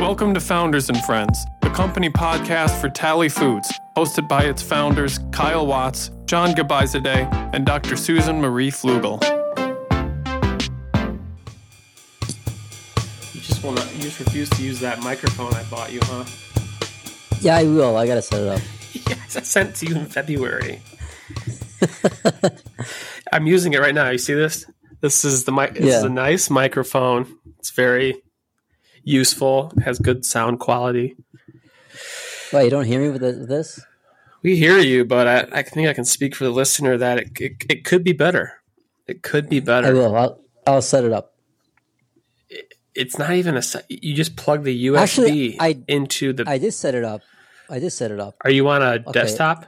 Welcome to Founders and Friends, the company podcast for Tally Foods, hosted by its founders Kyle Watts, Jon Gabizadeh, and Dr. Susan Marie Flugel. You just want to, you just refuse to use that microphone I bought you, huh? Yeah, I will. I gotta set it up. yes, I sent it to you in February. I'm using it right now. You see this? This is the mic. This is a nice microphone. It's very useful. Has good sound quality. Wait, you don't hear me with this? We hear you, but I, I think I can speak for the listener that it, it, it could be better. It could be I better. will. I'll, I'll set it up. It's not even a. You just plug the USB Actually, I- into the. I did set it up. I did set it up. are you on a desktop?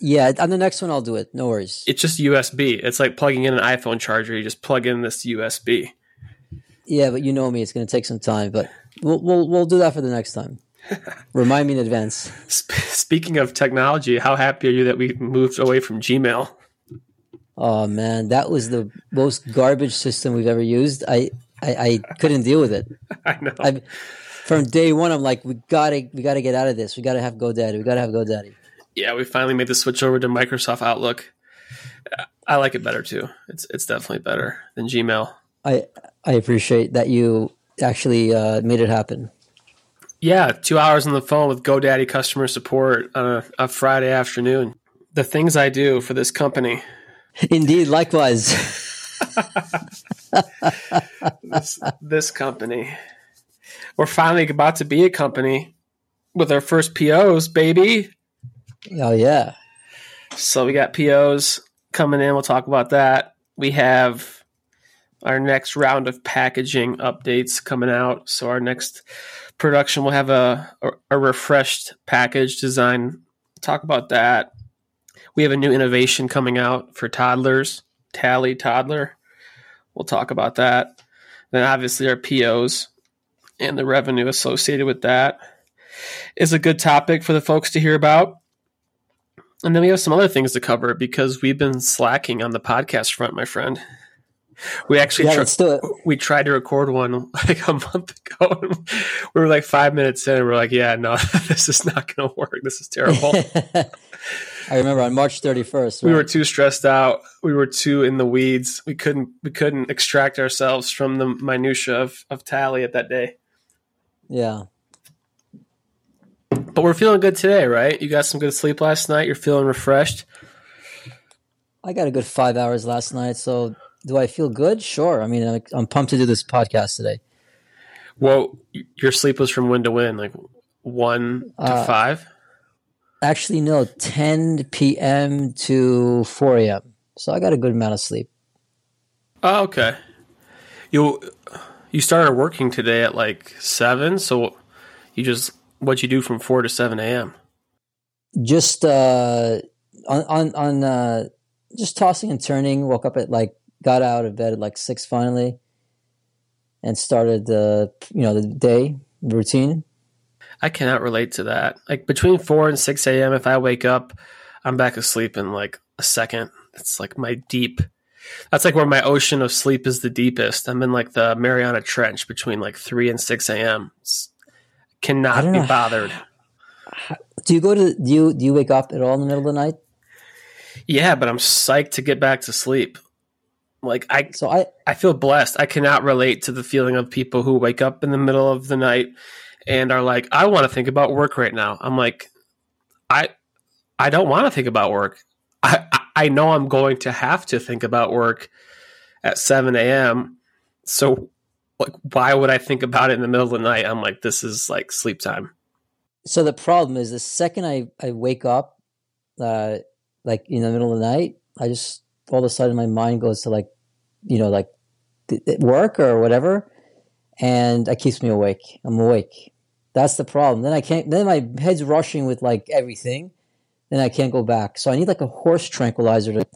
Yeah, on the next one I'll do it. No worries. It's just USB. It's like plugging in an iPhone charger. You just plug in this USB. Yeah, but you know me. It's gonna take some time, but we'll we'll we'll do that for the next time. Remind me in advance. Speaking of technology, how happy are you that we moved away from Gmail? Oh man, that was the most garbage system we've ever used. I I, I couldn't deal with it. I know. I from day one, I'm like, we gotta we gotta get out of this. We gotta have GoDaddy. We gotta have GoDaddy. yeah, we finally made the switch over to Microsoft Outlook. I like it better too. It's it's definitely better than Gmail. I I appreciate that you actually uh, made it happen. Yeah, two hours on the phone with GoDaddy customer support on a, a Friday afternoon. The things I do for this company. Indeed, likewise. This, this company. We're finally about to be a company with our first POs, baby. oh yeah. So we got POs coming in. We'll talk about that. We have our next round of packaging updates coming out. So our next production will have a, a, a refreshed package design. Talk about that. We have a new innovation coming out for toddlers, Tally Toddler. We'll talk about that. Then obviously our POs and the revenue associated with that is a good topic for the folks to hear about. And then we have some other things to cover because we've been slacking on the podcast front, my friend. We actually Yeah, tr- let's do it. we tried to record one like a month ago. And we were like five minutes in, and we're like, "Yeah, no, this is not going to work. This is terrible." I remember on March 31st. we right? were too stressed out. We were too in the weeds. We couldn't we couldn't extract ourselves from the minutia of of tally at that day. yeah. But we're feeling good today, right? You got some good sleep last night. You're feeling refreshed. I got a good five hours last night. So do I feel good? Sure. I mean, I'm, I'm pumped to do this podcast today. Well, your sleep was from when to when, like one to Uh, five. Actually, no, 10 p.m. to 4 a.m. So I got a good amount of sleep. Oh, okay. You you started working today at like seven, so you just what you do from four to seven a.m. Just uh, on on on uh, just tossing and turning. Woke up at like got out of bed at like six finally, and started the you know the day routine. I cannot relate to that. Like between four and six a.m., if I wake up, I'm back asleep in like a second. It's like my deep. That's like where my ocean of sleep is the deepest. I'm in like the Mariana Trench between like three and six a.m. It's, cannot be know. bothered. Do you go to do you do you wake up at all in the middle of the night? Yeah, but I'm psyched to get back to sleep. Like I, So I I feel blessed. I cannot relate to the feeling of people who wake up in the middle of the night and are like, I want to think about work right now. I'm like, I I don't want to think about work. I I- know I'm going to have to think about work at 7 a.m. So like why would I think about it in the middle of the night? I'm like, this is like sleep time. so the problem is the second I I wake up, uh, like in the middle of the night, I just all of a sudden my mind goes to like, you know, like work or whatever, and it keeps me awake. I'm awake. That's the problem. Then I can't. Then my head's rushing with like everything. Then I can't go back. So I need like a horse tranquilizer to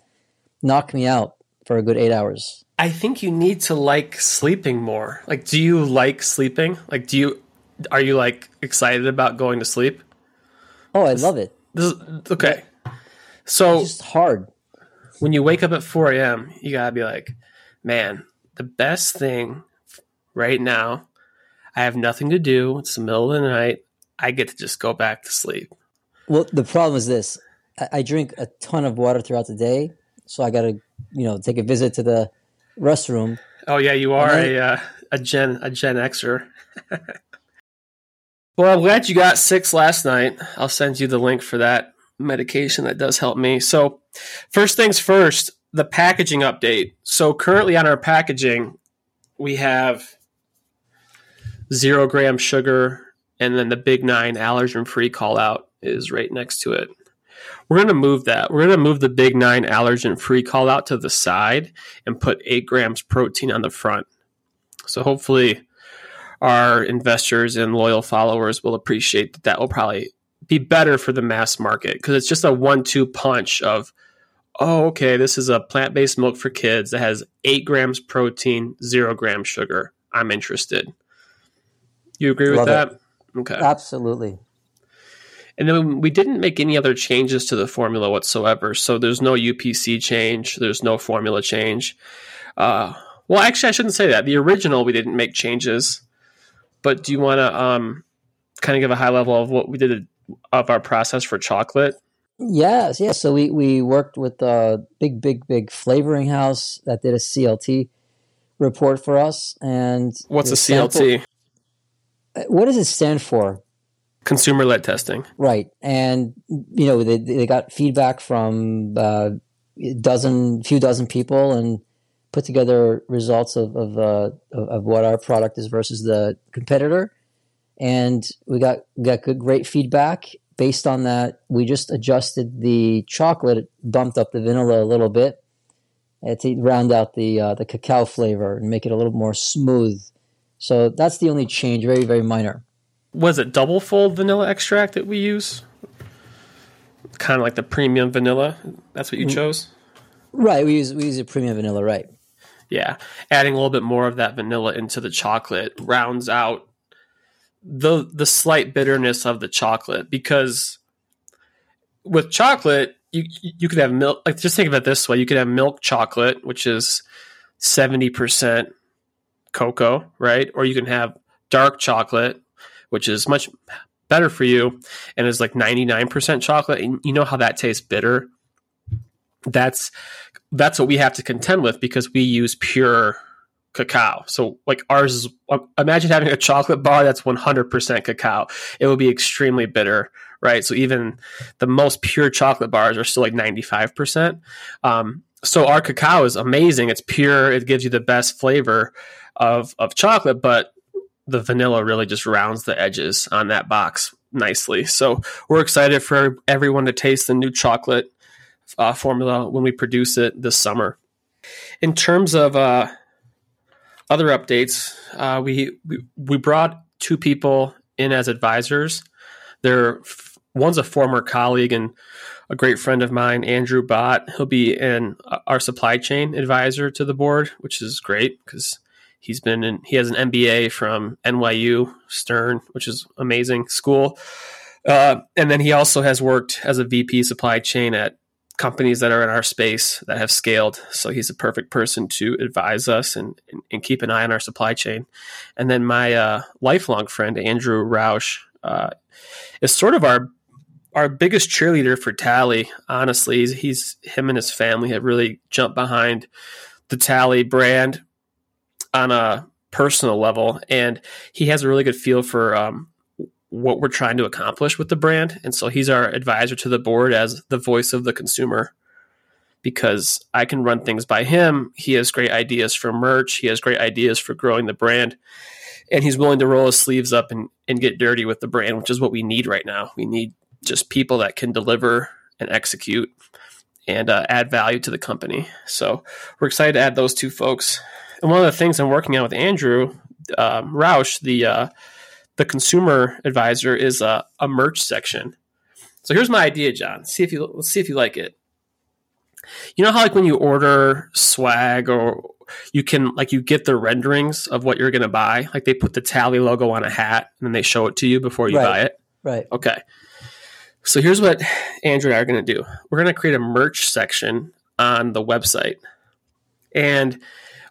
knock me out for a good eight hours. I think you need to like sleeping more. Like do you like sleeping? Like do you are you like excited about going to sleep? Oh, I love it. This is, okay. So It's just hard. when you wake up at 4 a.m., you gotta be like, man, the best thing right now, I have nothing to do. It's the middle of the night. I get to just go back to sleep. Well, the problem is this: I, I drink a ton of water throughout the day, so I got to, you know, take a visit to the restroom. Oh yeah, you are And a uh, a Gen a Gen Xer. well, I'm glad you got six last night. I'll send you the link for that medication that does help me. So, first things first, the packaging update. So currently on our packaging, we have zero gram sugar, and then the big nine allergen free call out is right next to it. We're going to move that. We're going to move the big nine allergen free call out to the side and put eight grams protein on the front. So hopefully, our investors and loyal followers will appreciate that. That will probably be better for the mass market because it's just a one two punch of, oh, okay, this is a plant based milk for kids that has eight grams protein, zero gram sugar. I'm interested. You agree with Love that? it. Okay. Absolutely. And then we didn't make any other changes to the formula whatsoever. So there's no UPC change. There's no formula change. Uh, well, actually, I shouldn't say that. The original, we didn't make changes. But do you want to um, kind of give a high level of what we did of our process for chocolate? Yes, yes. So we we worked with a big, big, big flavoring house that did a CLT report for us. And What's a CLT? sample- what does it stand for? Consumer led testing. Right, and you know they they got feedback from uh, a dozen, few dozen people, and put together results of of, uh, of of what our product is versus the competitor, and we got got good, great feedback. Based on that, we just adjusted the chocolate, bumped up the vanilla a little bit, uh, to round out the uh, the cacao flavor and make it a little more smooth. So that's the only change, very very minor. Was it double fold vanilla extract that we use? Kind of like the premium vanilla. That's what you chose? Right, we use we use a premium vanilla, right? Yeah, adding a little bit more of that vanilla into the chocolate rounds out the the slight bitterness of the chocolate because with chocolate you you could have milk like just think of it this way. You could have milk chocolate which is 70% cocoa right? Or you can have dark chocolate which is much better for you and is like 99% chocolate. And you know how that tastes bitter? That's that's what we have to contend with because we use pure cacao. So like ours imagine having a chocolate bar that's 100% cacao. It would be extremely bitter, right? So even the most pure chocolate bars are still like 95%. Um, so our cacao is amazing. It's pure. It gives you the best flavor of of chocolate, but the vanilla really just rounds the edges on that box nicely. So we're excited for everyone to taste the new chocolate uh, formula when we produce it this summer. In terms of uh, other updates, uh, we, we we brought two people in as advisors. They're one's a former colleague and a great friend of mine, Andrew Bott. He'll be in uh, our supply chain advisor to the board, which is great because he's been in. He has an MBA from NYU Stern, which is amazing school. Uh, and then he also has worked as a VP supply chain at companies that are in our space that have scaled. So he's a perfect person to advise us and, and, and keep an eye on our supply chain. And then my uh, lifelong friend, Andrew Roush, uh, is sort of our our biggest cheerleader for Tally. Honestly, he's, he's him and his family have really jumped behind the Tally brand on a personal level, and he has a really good feel for um, what we're trying to accomplish with the brand. And so he's our advisor to the board as the voice of the consumer because I can run things by him. He has great ideas for merch, he has great ideas for growing the brand. And he's willing to roll his sleeves up and, and get dirty with the brand, which is what we need right now. We need just people that can deliver and execute and uh, add value to the company. So we're excited to add those two folks. And one of the things I'm working on with Andrew um, Roush, the uh, the consumer advisor is a, a merch section. So here's my idea, Jon. See if you let's see if you like it. You know how like when you order swag or you can like you get the renderings of what you're going to buy, like they put the tally logo on a hat and then they show it to you before you Right. buy it. Right. Okay. So here's what Andrew and I are going to do. We're going to create a merch section on the website. And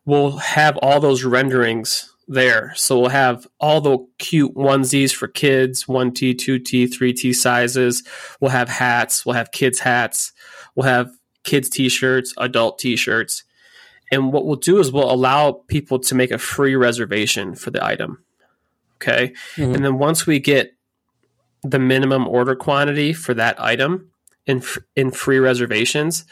we'll have all those renderings there. So we'll have all the cute onesies for kids, 1T, 2T, 3T sizes. We'll have hats, we'll have kids' hats, we'll have kids' t shirts, adult t shirts. And what we'll do is we'll allow people to make a free reservation for the item. Okay. Mhm. And then once we get the minimum order quantity for that item in, in free reservations,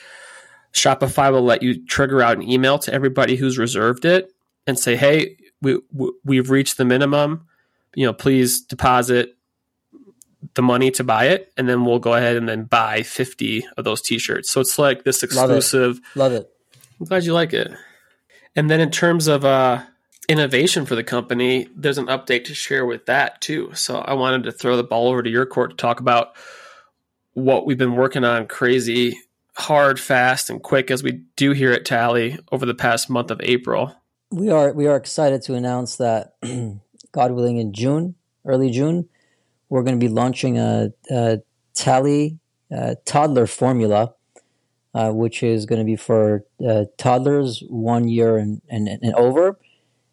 Shopify will let you trigger out an email to everybody who's reserved it and say, "Hey, we, we we've reached the minimum. You know, please deposit the money to buy it, and then we'll go ahead and then buy fifty of those T-shirts." So it's like this Love it. exclusive. Love it. I'm glad you like it. And then in terms of uh, innovation for the company, there's an update to share with that too. So I wanted to throw the ball over to your court to talk about what we've been working on crazy hard, fast, and quick as we do here at Tally over the past month of April. We are we are excited to announce that, God willing, in June, early June, we're going to be launching a, a Tally uh, toddler formula, uh, which is going to be for uh, toddlers one year and, and, and over.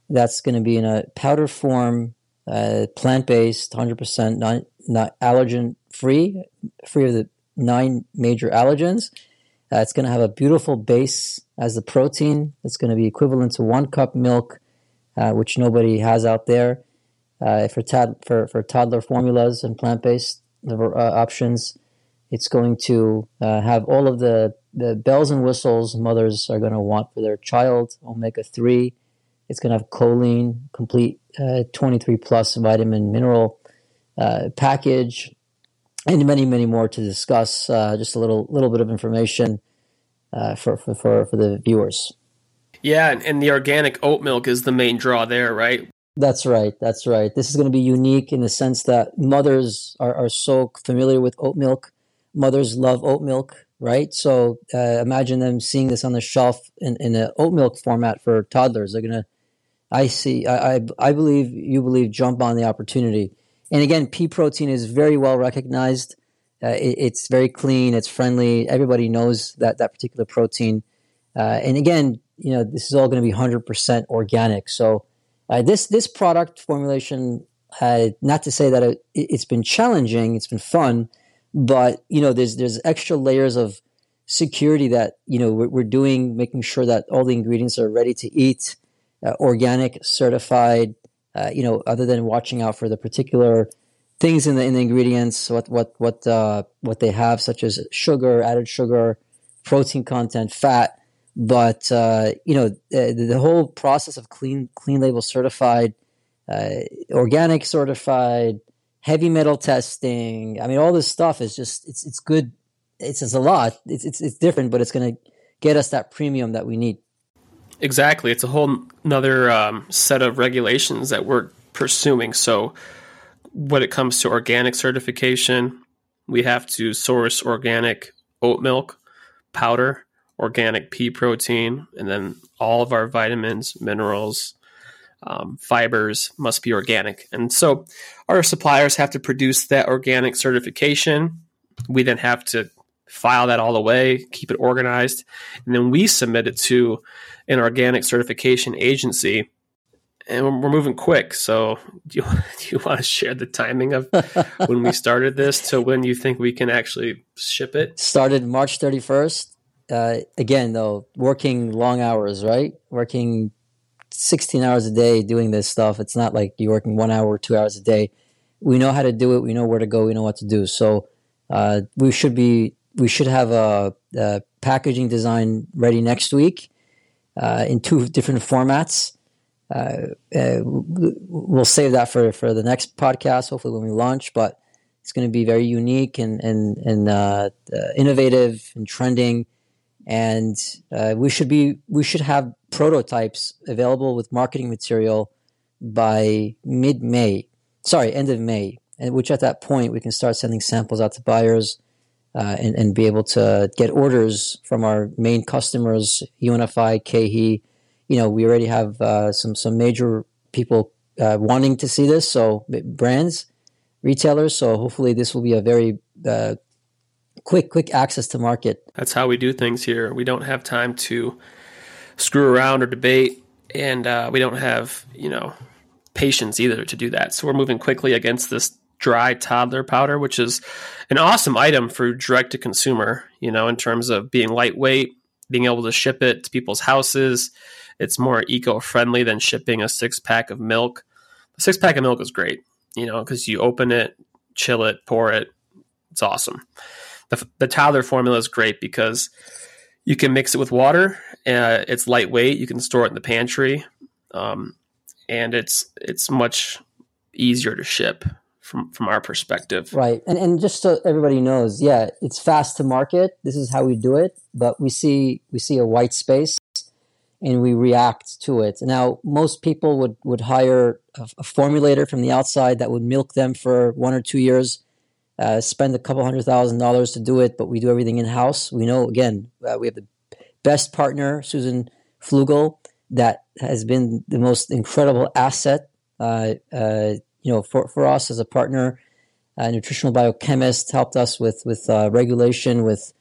That's going to be in a powder form, plant based, 100% not, not allergen free, free of the nine major allergens. Uh, it's going to have a beautiful base as the protein. It's going to be equivalent to one cup milk, uh, which nobody has out there uh, for, tad- for for toddler formulas and plant based uh, options. It's going to uh, have all of the, the bells and whistles mothers are going to want for their child. Omega three. It's going to have choline, complete uh, 23 plus vitamin mineral uh, package, and many many more to discuss. Just a little little bit of information uh, for, for for for the viewers. Yeah, and, the organic oat milk is the main draw there, right? That's right. That's right. This is going to be unique in the sense that mothers are, are so familiar with oat milk. Mothers love oat milk, right? So uh, imagine them seeing this on the shelf in, in an oat milk format for toddlers. They're going to, I see, I, I, I believe, you believe, jump on the opportunity. And again, pea protein is very well recognized. Uh, it, it's very clean. It's friendly. Everybody knows that that particular protein. Uh, and again, you know, this is all going to be 100% organic. So uh, this this product formulation, uh, not to say that it, it's been challenging, it's been fun, but you know, there's there's extra layers of security that you know we're, we're doing, making sure that all the ingredients are ready to eat, uh, organic, certified. You know, other than watching out for the particular things in the in the ingredients, what what what uh, what they have, such as sugar, added sugar, protein content, fat. But uh, you know, the, the whole process of clean clean label certified, uh, organic certified, heavy metal testing. I mean, all this stuff is just it's it's good. It's, it's a lot. It's, it's it's different, but it's going to get us that premium that we need. Exactly. It's a whole another um, set of regulations that we're pursuing. So, when it comes to organic certification, we have to source organic oat milk powder, organic pea protein, and then all of our vitamins, minerals, um, fibers must be organic. And so, our suppliers have to produce that organic certification. We then have to file that all away, keep it organized, and then we submit it to an organic certification agency. And we're moving quick. So, do you, do you want to share the timing of when we started this to when you think we can actually ship it? Started March 31st. Uh, again, though, working long hours, right? Working 16 hours a day doing this stuff. It's not like you're working one hour or two hours a day. We know how to do it. We know where to go. We know what to do. So uh, we should be we should have a, a packaging design ready next week uh, in two different formats. Uh, uh, we'll save that for, for the next podcast, hopefully when we launch. But it's going to be very unique and and and uh, uh, innovative and trending. And uh, we should be we should have prototypes available with marketing material by mid May. Sorry, end of May. And which at that point we can start sending samples out to buyers. Uh, and, and be able to get orders from our main customers, UNFI, KeHE. You know, we already have uh, some some major people uh, wanting to see this, so brands, retailers. So hopefully, this will be a very uh, quick quick access to market. That's how we do things here. We don't have time to screw around or debate, and uh, we don't have you know patience either to do that. So we're moving quickly against this dry toddler powder, which is an awesome item for direct to consumer, you know, in terms of being lightweight, being able to ship it to people's houses. It's more eco friendly than shipping a six pack of milk. A six pack of milk is great, you know, because you open it, chill it, pour it. It's awesome. The, the toddler formula is great because you can mix it with water. Uh, it's lightweight. You can store it in the pantry, um, and it's it's much easier to ship from from our perspective. Right, and and just so everybody knows, yeah, it's fast to market. This is how we do it, but we see we see a white space, and we react to it. Now, most people would would hire a, a formulator from the outside that would milk them for one or two years uh, spend a couple hundred thousand dollars to do it, but we do everything in house. We know again uh, we have the best partner, Susan Flugel, that has been the most incredible asset. Uh, uh you know, for, for us as a partner, a nutritional biochemist helped us with with uh, regulation, with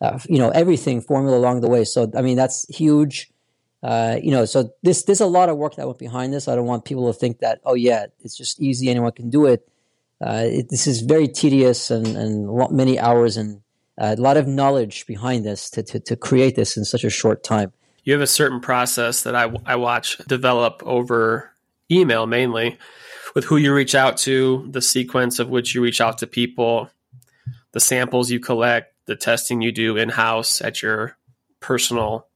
uh, you know everything formula along the way. So I mean that's huge. You know, so this there's a lot of work that went behind this. I don't want people to think that oh yeah, it's just easy, anyone can do it uh, it, this is very tedious and, and lot, many hours and uh, a lot of knowledge behind this to, to, to create this in such a short time. You have a certain process that I, I watch develop over email mainly with who you reach out to, the sequence of which you reach out to people, the samples you collect, the testing you do in house at your personal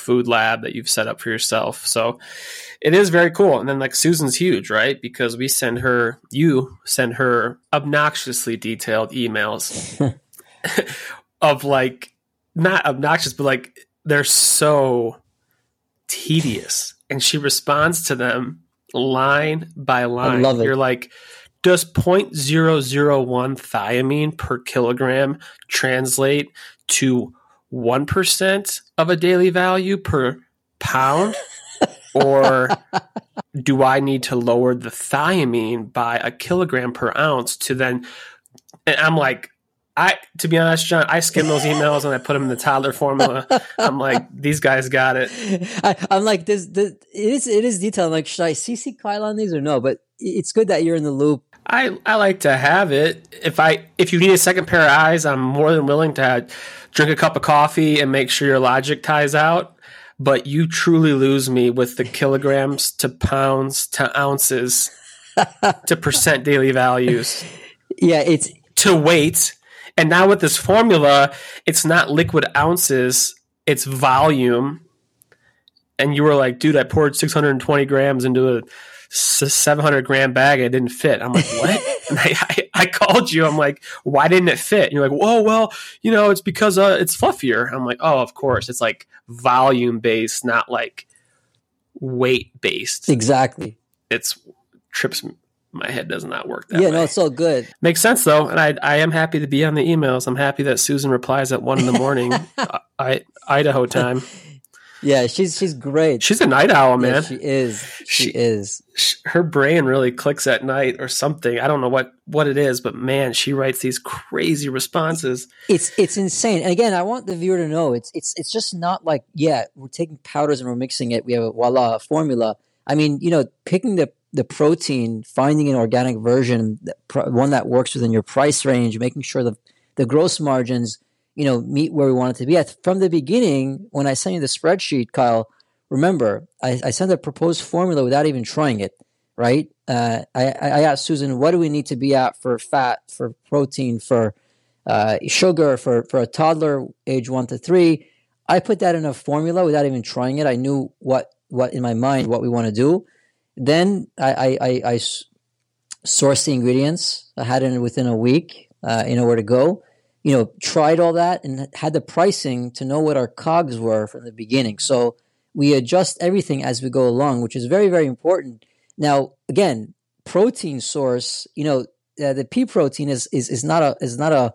food lab that you've set up for yourself. So it is very cool. And then like Susan's huge, right? Because we send her, you send her obnoxiously detailed emails of like, not obnoxious, but like they're so tedious. And she responds to them line by line. You're like, does 0.001 thiamine per kilogram translate to 1% of a daily value per pound? or do I need to lower the thiamine by a kilogram per ounce to then? And I'm like, I to be honest, Jon, I skim those emails and I put them in the toddler formula. I'm like, these guys got it. I, am like, this, this, it is it is detailed. I'm like, should I CC Kyle on these or no? But it's good that you're in the loop. I I like to have it. If I if you need a second pair of eyes, I'm more than willing to drink a cup of coffee and make sure your logic ties out but you truly lose me with the kilograms to pounds to ounces to percent daily values. Yeah, it's to weight. And now with this formula, it's not liquid ounces, it's volume. And you were like, dude, I poured 620 grams into a 700 gram bag. It didn't fit. I'm like, what? and I, I, I, called you. I'm like, why didn't it fit? And you're like, whoa, well, you know, it's because uh, it's fluffier. I'm like, oh, of course. It's like volume based, not like weight based. Exactly. It's trips my head does not work that yeah, way. no, it's all good. Makes sense though, and I I am happy to be on the emails. I'm happy that Susan replies at one in the morning, I, Idaho time. Yeah, she's she's great. She's a night owl, man. Yeah, she is. She, she is. She, her brain really clicks at night or something. I don't know what what it is, but man, she writes these crazy responses. It's it's insane. And again, I want the viewer to know it's it's it's just not like yeah, we're taking powders and we're mixing it. We have a voila formula. I mean, you know, picking the the protein, finding an organic version, one that works within your price range, making sure the the gross margins you know, meet where we want it to be at. From the beginning, when I sent you the spreadsheet, Kyle, remember, I, I sent a proposed formula without even trying it, right? Uh, I, I asked Susan, what do we need to be at for fat, for protein, for uh, sugar, for, for a toddler age one to three? I put that in a formula without even trying it. I knew what, what in my mind, what we want to do. Then I, I, I, I sourced the ingredients. I had it within a week. Uh, you know where to go you know, tried all that and had the pricing to know what our cogs were from the beginning. So we adjust everything as we go along, which is very, very important. Now, again, protein source, you know, uh, the pea protein is, is, is not a, is not a,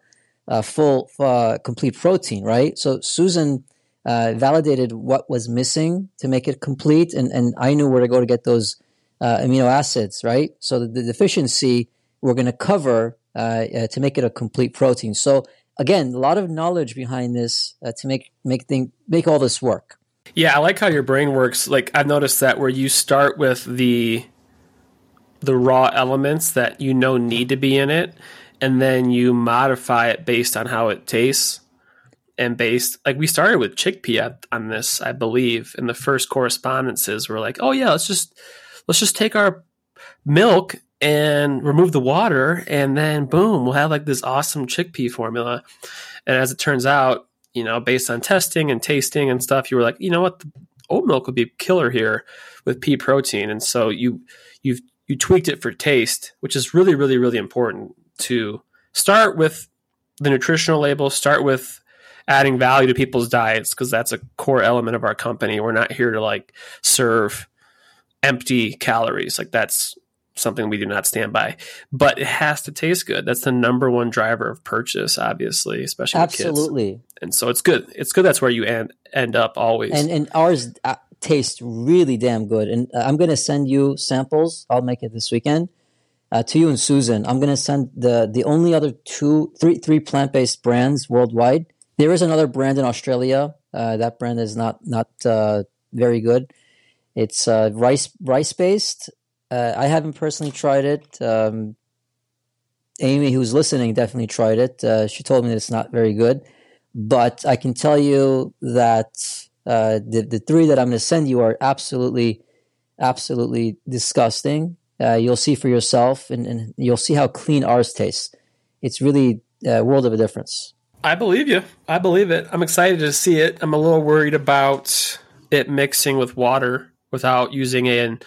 a full, uh, complete protein, right? So Susan uh, validated what was missing to make it complete. And, and I knew where to go to get those uh, amino acids, right? So the, the deficiency we're going to cover to make it a complete protein. So again, a lot of knowledge behind this uh, to make make thing make all this work. Yeah, I like how your brain works. Like I've noticed that where you start with the the raw elements that you know need to be in it, and then you modify it based on how it tastes. And based like we started with chickpea on this, I believe, in the first correspondences were like, oh yeah, let's just let's just take our milk and remove the water, and then boom, we'll have like this awesome chickpea formula. And as it turns out, you know, based on testing and tasting and stuff, you were like, you know what, the oat milk would be killer here with pea protein, and so you you've you tweaked it for taste, which is really really really important to start with the nutritional label, start with adding value to people's diets because that's a core element of our company. We're not here to like serve empty calories. Like that's something we do not stand by. But it has to taste good. That's the number one driver of purchase, obviously, especially absolutely. And so it's good. It's good. That's where you end end up always. And and ours uh, tastes really damn good. And uh, I'm gonna send you samples. I'll make it this weekend. Uh, to you and Susan, I'm gonna send the the only other two, three, three plant based brands worldwide. There is another brand in Australia. Uh, that brand is not not uh, very good. It's uh, rice rice based, uh, I haven't personally tried it. Um, Amy, who's listening, definitely tried it. Uh, she told me it's not very good, but I can tell you that uh, the the three that I'm going to send you are absolutely, absolutely disgusting. Uh, you'll see for yourself, and, and, you'll see how clean ours tastes. It's really a world of a difference. I believe you. I believe it. I'm excited to see it. I'm a little worried about it mixing with water without using an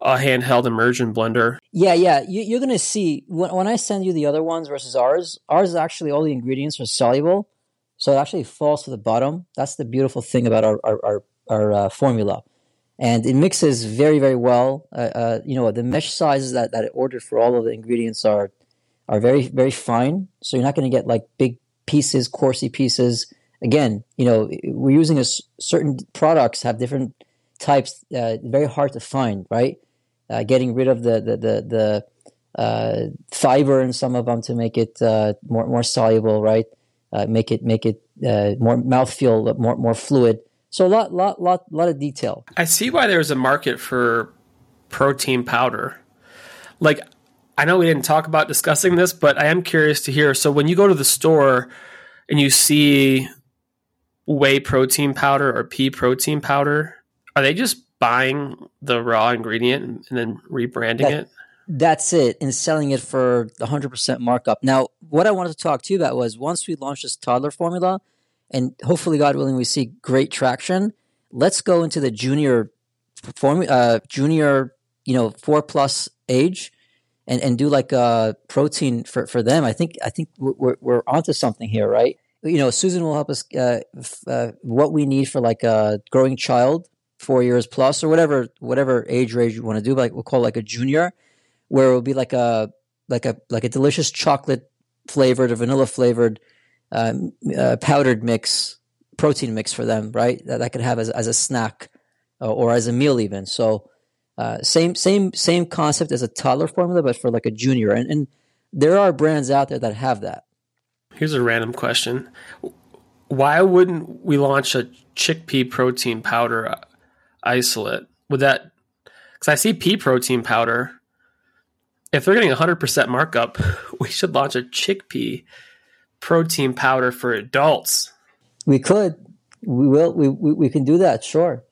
a handheld immersion blender. Yeah, yeah. You, are going to see when, when I send you the other ones versus ours, ours is actually all the ingredients are soluble. So it actually falls to the bottom. That's the beautiful thing about our, our, our, our uh, formula. And it mixes very, very well. Uh, uh, you know, the mesh sizes that, that I ordered for all of the ingredients are are very, very fine. So you're not going to get like big pieces, coursey pieces. Again, you know, we're using a certain products have different types, uh, very hard to find, right? Uh, getting rid of the the the, the uh, fiber in some of them to make it uh, more more soluble, right? Uh, make it make it uh, more mouthfeel, more more fluid. So a lot lot lot lot of detail. I see why there's a market for protein powder. Like I know we didn't talk about discussing this, but I am curious to hear. So when you go to the store and you see whey protein powder or pea protein powder, are they just buying the raw ingredient and then rebranding that, it? That's it, and selling it for 100% markup. Now, what I wanted to talk to you about was once we launch this toddler formula, and hopefully, God willing, we see great traction. Let's go into the junior form, uh, junior, you know, four plus age, and and do like a protein for for them. I think I think we're we're onto something here, right? You know, Susan will help us uh, uh, what we need for like a growing child four years plus or whatever whatever age range you want to do. Like we'll call like a junior, where it will be like a like a like a delicious chocolate flavored or vanilla flavored uh, uh, powdered mix protein mix for them, right? That I could have as as a snack uh, or as a meal even. So uh, same same same concept as a toddler formula, but for like a junior. And and there are brands out there that have that. Here's a random question: Why wouldn't we launch a chickpea protein powder isolate would that because I see pea protein powder. If they're getting 100% markup, we should launch a chickpea protein powder for adults. We could. We will. We, we, we can do that. Sure.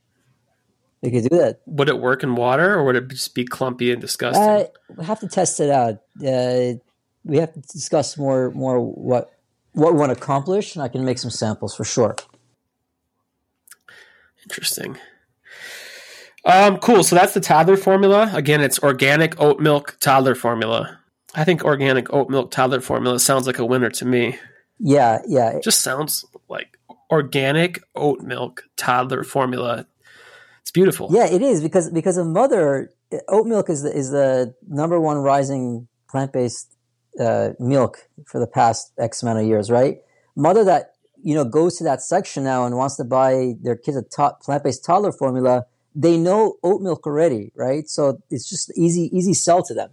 We could do that. Would it work in water or would it just be clumpy and disgusting? Uh, we have to test it out. Uh, we have to discuss more more what what we want to accomplish, and I can make some samples for sure. Interesting. Um, cool. So that's the toddler formula. Again, it's organic oat milk toddler formula. I think organic oat milk toddler formula sounds like a winner to me. Yeah, yeah. It just sounds like organic oat milk toddler formula. It's beautiful. Yeah, it is because because a mother oat milk is the, is the number one rising plant based uh, milk for the past X amount of years, right? Mother that you know goes to that section now and wants to buy their kids a to- plant based toddler formula they know oat milk already, right? So it's just easy, easy sell to them.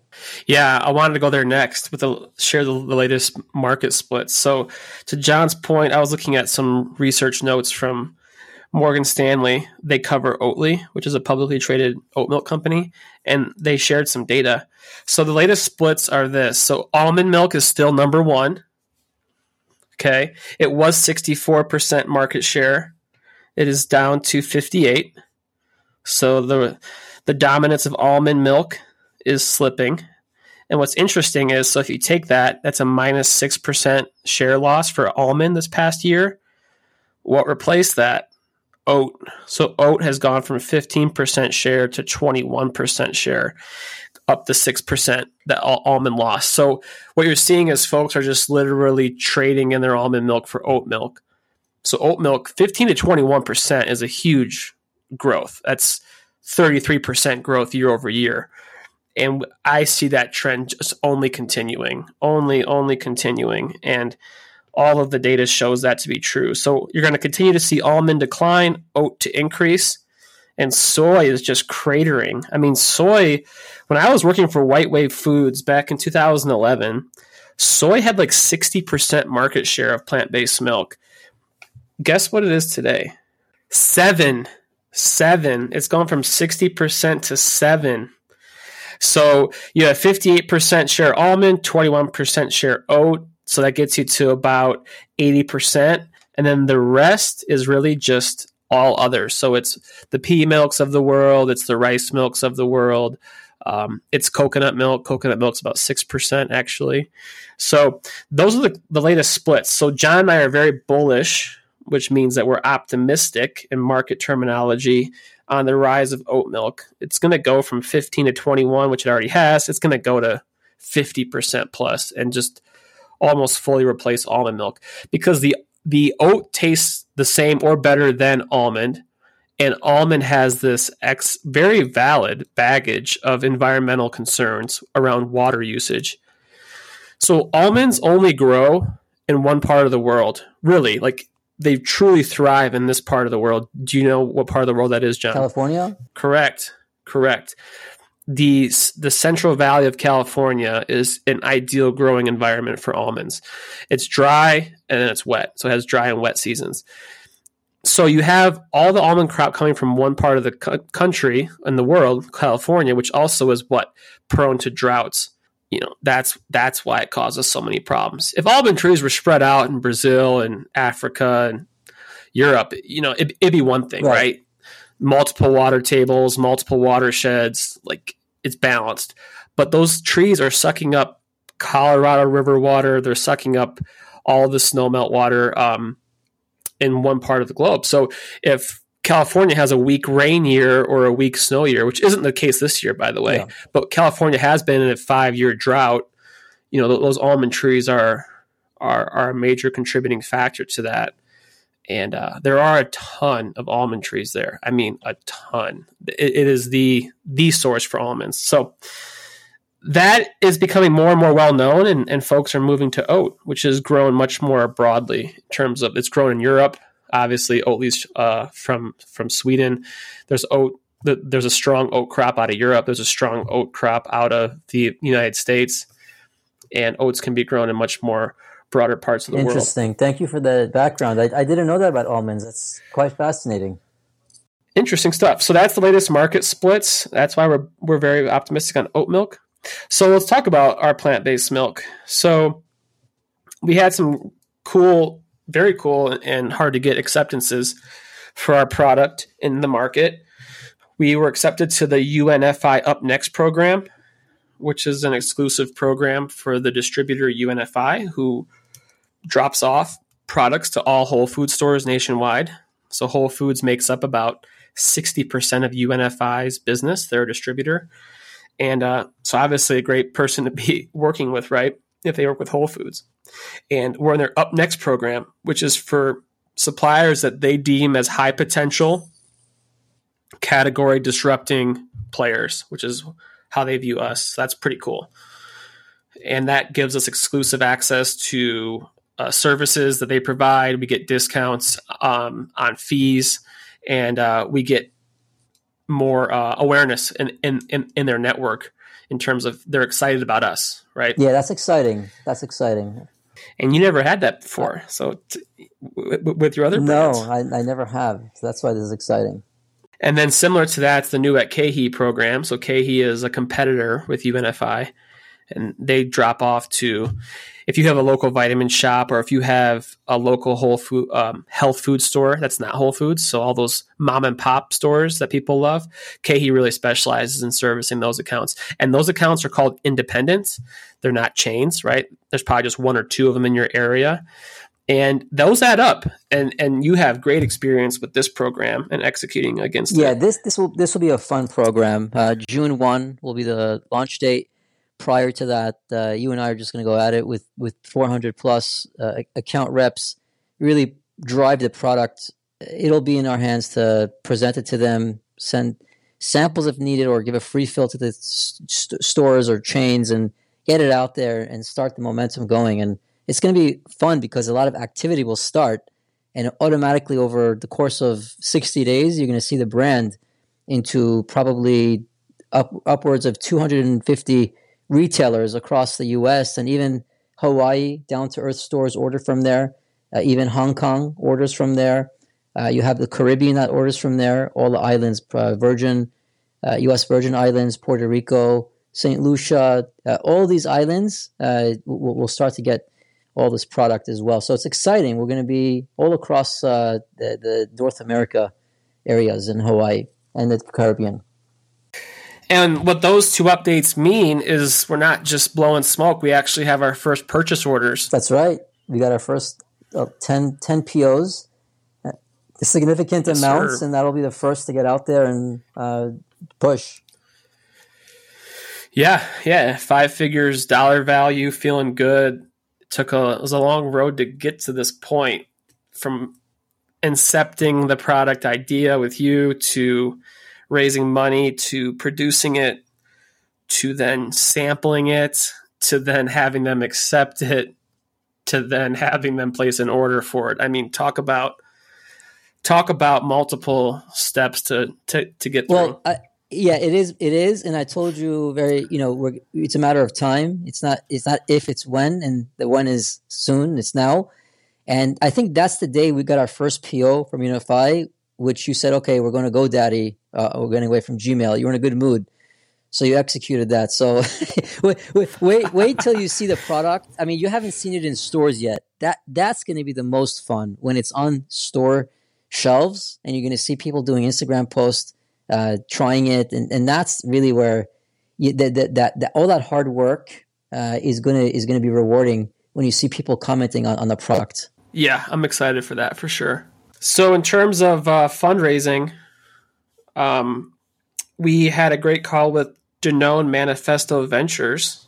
Yeah, I wanted to go there next with the share the, the latest market splits. So to Jon's point, I was looking at some research notes from Morgan Stanley, they cover Oatly, which is a publicly traded oat milk company, and they shared some data. So the latest splits are this. So almond milk is still number one. Okay. It was 64% market share. It is down to 58. So the the dominance of almond milk is slipping. And what's interesting is so if you take that, that's a minus 6% share loss for almond this past year. What replaced that? Oat. So oat has gone from 15% share to 21% share, up to 6% that almond lost. So what you're seeing is folks are just literally trading in their almond milk for oat milk. So oat milk, 15 to 21% is a huge growth. That's 33% growth year over year. And I see that trend just only continuing, only, only continuing. And all of the data shows that to be true. So you're going to continue to see almond decline, oat to increase, and soy is just cratering. I mean, soy, when I was working for WhiteWave Foods back in 2011, soy had like 60% market share of plant based milk. Guess what it is today? Seven. Seven. It's gone from 60% to seven. So you have 58% share almond, 21% share oat, so that gets you to about 80%. And then the rest is really just all others. So it's the pea milks of the world, it's the rice milks of the world. Um, it's coconut milk. Coconut milk's about 6% actually. So those are the, the latest splits. So Jon and I are very bullish, which means that we're optimistic in market terminology on the rise of oat milk. It's going to go from 15 to 21, which it already has. It's going to go to 50% plus and just almost fully replace almond milk because the the oat tastes the same or better than almond and almond has this ex very valid baggage of environmental concerns around water usage so almonds only grow in one part of the world really like they truly thrive in this part of the world do you know what part of the world that is jon california correct correct the the Central Valley of California is an ideal growing environment for almonds. It's dry and then it's wet, so it has dry and wet seasons. So you have all the almond crop coming from one part of the country in the world, California, which also is what prone to droughts. You know that's that's why it causes so many problems. If almond trees were spread out in Brazil and Africa and Europe, you know it, would be one thing, right? right? Multiple water tables, multiple watersheds, like it's balanced. But those trees are sucking up Colorado River water. They're sucking up all the snowmelt water um, in one part of the globe. So if California has a weak rain year or a weak snow year, which isn't the case this year, by the way, yeah. but California has been in a five year drought. You know, those almond trees are are are a major contributing factor to that and uh, there are a ton of almond trees there. I mean, a ton. it, it is the the source for almonds. So that is becoming more and more well known, and, and folks are moving to oat, which is grown much more broadly in terms of it's grown in Europe. Obviously, Oatly's uh, from from Sweden. There's oat. There's a strong oat crop out of Europe. There's a strong oat crop out of the United States, and oats can be grown in much more broader parts of the Interesting. world. Interesting. Thank you for the background. I, I didn't know that about almonds. That's quite fascinating. Interesting stuff. So that's the latest market splits. That's why we're we're very optimistic on oat milk. So let's talk about our plant-based milk. So we had some cool, very cool and hard to get acceptances for our product in the market. We were accepted to the UNFI Up Next program, which is an exclusive program for the distributor UNFI, who drops off products to all Whole Food stores nationwide. So Whole Foods makes up about 60% of UNFI's business, their distributor. And uh, so obviously a great person to be working with, right? If they work with Whole Foods. And we're in their Up Next program, which is for suppliers that they deem as high potential category disrupting players, which is how they view us. that's pretty cool. And that gives us exclusive access to uh, services that they provide. We get discounts um, on fees, and uh, we get more uh, awareness in, in, in, in, their network in terms of they're excited about us, right? Yeah, that's exciting. That's exciting. and you never had that before. So t- w- with your other no. I, I never have. So that's why this is exciting. And then similar to that, the new at KeHE program. So KeHE is a competitor with UNFI, and they drop off to if you have a local vitamin shop or if you have a local whole food um, health food store that's not Whole Foods. So all those mom and pop stores that people love, KeHE really specializes in servicing those accounts, and those accounts are called independents. They're not chains, right? There's probably just one or two of them in your area and those add up and and you have great experience with this program and executing against yeah it. this this will this will be a fun program uh, june 1 will be the launch date prior to that uh, you and i are just going to go at it with with 400 plus uh, account reps really drive the product. It'll be in our hands to present it to them send samples if needed or give a free fill to the st- stores or chains and get it out there and start the momentum going. And it's going to be fun because a lot of activity will start and automatically over the course of 60 days you're going to see the brand into probably up, upwards of 250 retailers across the us and even hawaii down to earth stores order from there uh, even hong kong orders from there uh, you have the caribbean that orders from there all the islands uh, virgin us virgin islands puerto rico st lucia uh, all these islands uh, will, will start to get all this product as well. So it's exciting. We're going to be all across uh, the, the North America areas in Hawaii and the Caribbean. And what those two updates mean is we're not just blowing smoke. We actually have our first purchase orders. That's right. We got our first uh, 10, 10 POs, uh, significant yes, amounts, sir. and that'll be the first to get out there and uh, push. Yeah, yeah. Five figures, dollar value, feeling good took a it was a long road to get to this point from incepting the product idea with you to raising money to producing it to then sampling it to then having them accept it to then having them place an order for it i mean talk about talk about multiple steps to to, to get well, through I, yeah, it is. It is, and I told you very. You know, it's a matter of time. It's not. It's not if. It's when, and the when is soon. It's now, and I think that's the day we got our first PO from UNFI, which you said, okay, we're going to go, Daddy. Uh, we're getting away from Gmail. You're in a good mood, so you executed that. So wait, wait, wait, wait till you see the product. I mean, you haven't seen it in stores yet. That that's going to be the most fun when it's on store shelves, and you're going to see people doing Instagram posts uh, trying it, and, and that's really where you, that, that, that, that all that hard work uh, is gonna is gonna be rewarding when you see people commenting on, on the product. Yeah, I'm excited for that for sure. So in terms of uh, fundraising, um, we had a great call with Danone Manifesto Ventures,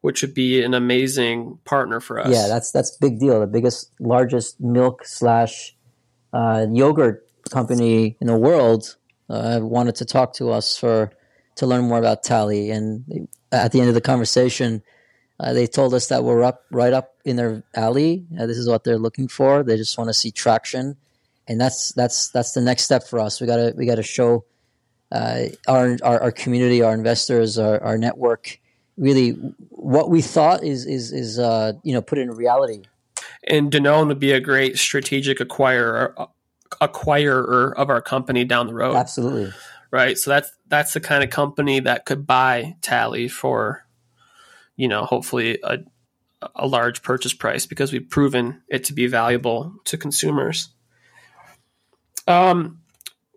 which would be an amazing partner for us. Yeah, that's that's big deal. The biggest, largest milk slash uh, yogurt company in the world uh, wanted to talk to us for to learn more about Tally. And at the end of the conversation, uh, they told us that we're up right up in their alley. Uh, this is what they're looking for. They just want to see traction, and that's that's that's the next step for us. We gotta we gotta show uh, our, our, our community, our investors, our, our network, really what we thought is is is uh, you know put in reality. And Danone would be a great strategic acquirer acquirer of our company down the road. Absolutely. Right. So that's that's the kind of company that could buy Tally for, you know, hopefully a a large purchase price because we've proven it to be valuable to consumers. Um,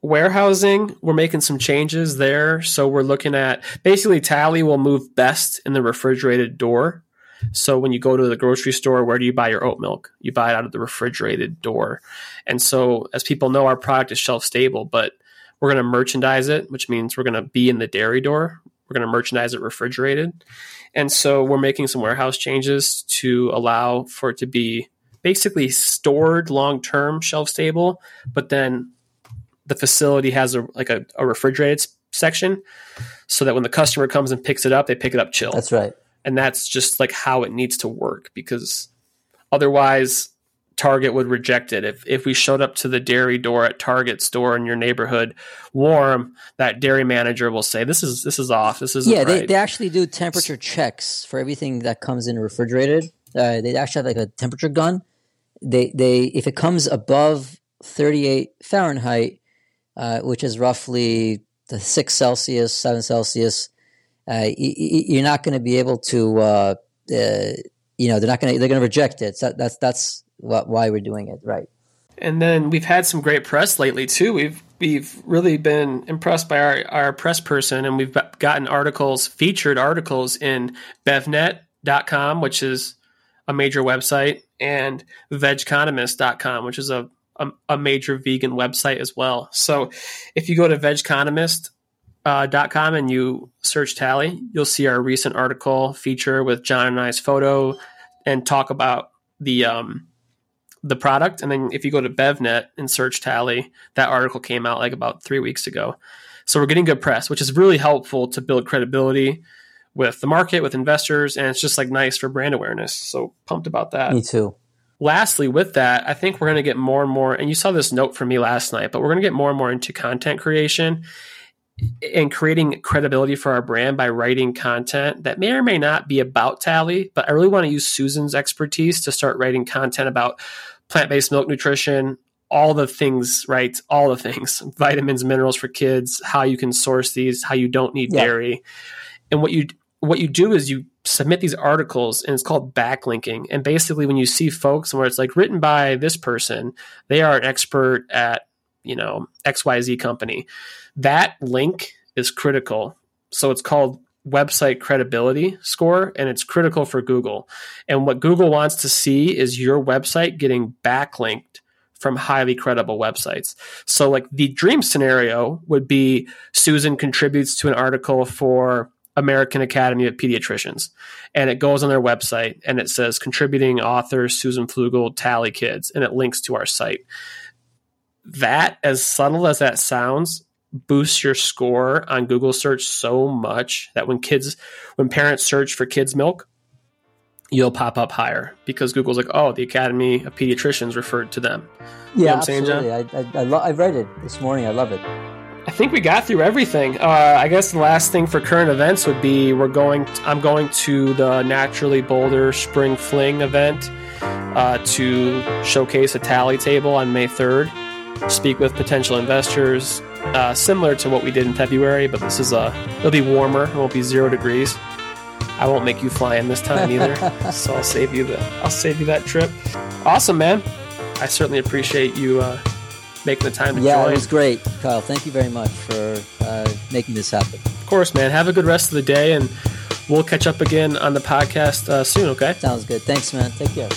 warehousing, we're making some changes there. So we're looking at basically Tally will move best in the refrigerated door. So when you go to the grocery store, where do you buy your oat milk? You buy it out of the refrigerated door. And so as people know, our product is shelf stable, but we're going to merchandise it, which means we're going to be in the dairy door. We're going to merchandise it refrigerated. And so we're making some warehouse changes to allow for it to be basically stored long term shelf stable, but then the facility has a like a, a refrigerated section so that when the customer comes and picks it up, they pick it up chilled. That's right and that's just like how it needs to work because otherwise Target would reject it. If if we showed up to the dairy door at Target store in your neighborhood warm, that dairy manager will say, "This is this is off. This is yeah." Right. They they actually do temperature checks for everything that comes in refrigerated, Uh, they actually have like a temperature gun. They they if it comes above 38 Fahrenheit, uh, which is roughly the six Celsius, seven Celsius, uh, you're not going to be able to. Uh, uh, you know, they're not going to. They're going to reject it. So that's that's what, why we're doing it, right? And then we've had some great press lately too. We've we've really been impressed by our, our press person, and we've gotten articles, featured articles in BevNet.com, which is a major website, and VegEconomist.com, which is a, a, a major vegan website as well. So if you go to VegEconomist.com uh, and you search Tally, you'll see our recent article feature with Jon and I's photo and talk about the um, the product. And then if you go to BevNet and search Tally, that article came out like about three weeks ago. So we're getting good press, which is really helpful to build credibility with the market, with investors, and it's just like nice for brand awareness. So pumped about that. Me too. Lastly, with that, I think we're going to get more and more, and you saw this note from me last night, but we're going to get more and more into content creation and creating credibility for our brand by writing content that may or may not be about Tally, but I really want to use Susan's expertise to start writing content about plant based milk nutrition, all the things, right? All the things, vitamins, minerals for kids, how you can source these, how you don't need yeah. dairy. And what you what you do is you submit these articles and it's called backlinking. And basically when you see folks where it's like written by this person, they are an expert at, you know, XYZ company. That link is critical. So it's called website credibility score and it's critical for Google. And what Google wants to see is your website getting backlinked from highly credible websites. So like the dream scenario would be Susan contributes to an article for American Academy of Pediatricians and it goes on their website and it says contributing author Susan Flugel Tally Kids and it links to our site. That as subtle as that sounds boosts your score on Google search so much that when kids, when parents search for kids' milk, you'll pop up higher because Google's like, oh, the Academy of Pediatricians referred to them. You yeah, absolutely. I, I, I, lo- I read it this morning. I love it. I think we got through everything. Uh, I guess the last thing for current events would be we're going. T- I'm going to the Naturally Boulder Spring Fling event uh, to showcase a tally table on May 3rd. Speak with potential investors, uh, similar to what we did in February, but this is a it'll be warmer. It won't be zero degrees. I won't make you fly in this time either, so I'll save you the I'll save you that trip. Awesome, man. I certainly appreciate you uh, making the time to yeah, join. it was great, Kyle. Thank you very much for uh, making this happen. Of course, man. Have a good rest of the day, and we'll catch up again on the podcast uh, soon. Okay. Sounds good. Thanks, man. Take care.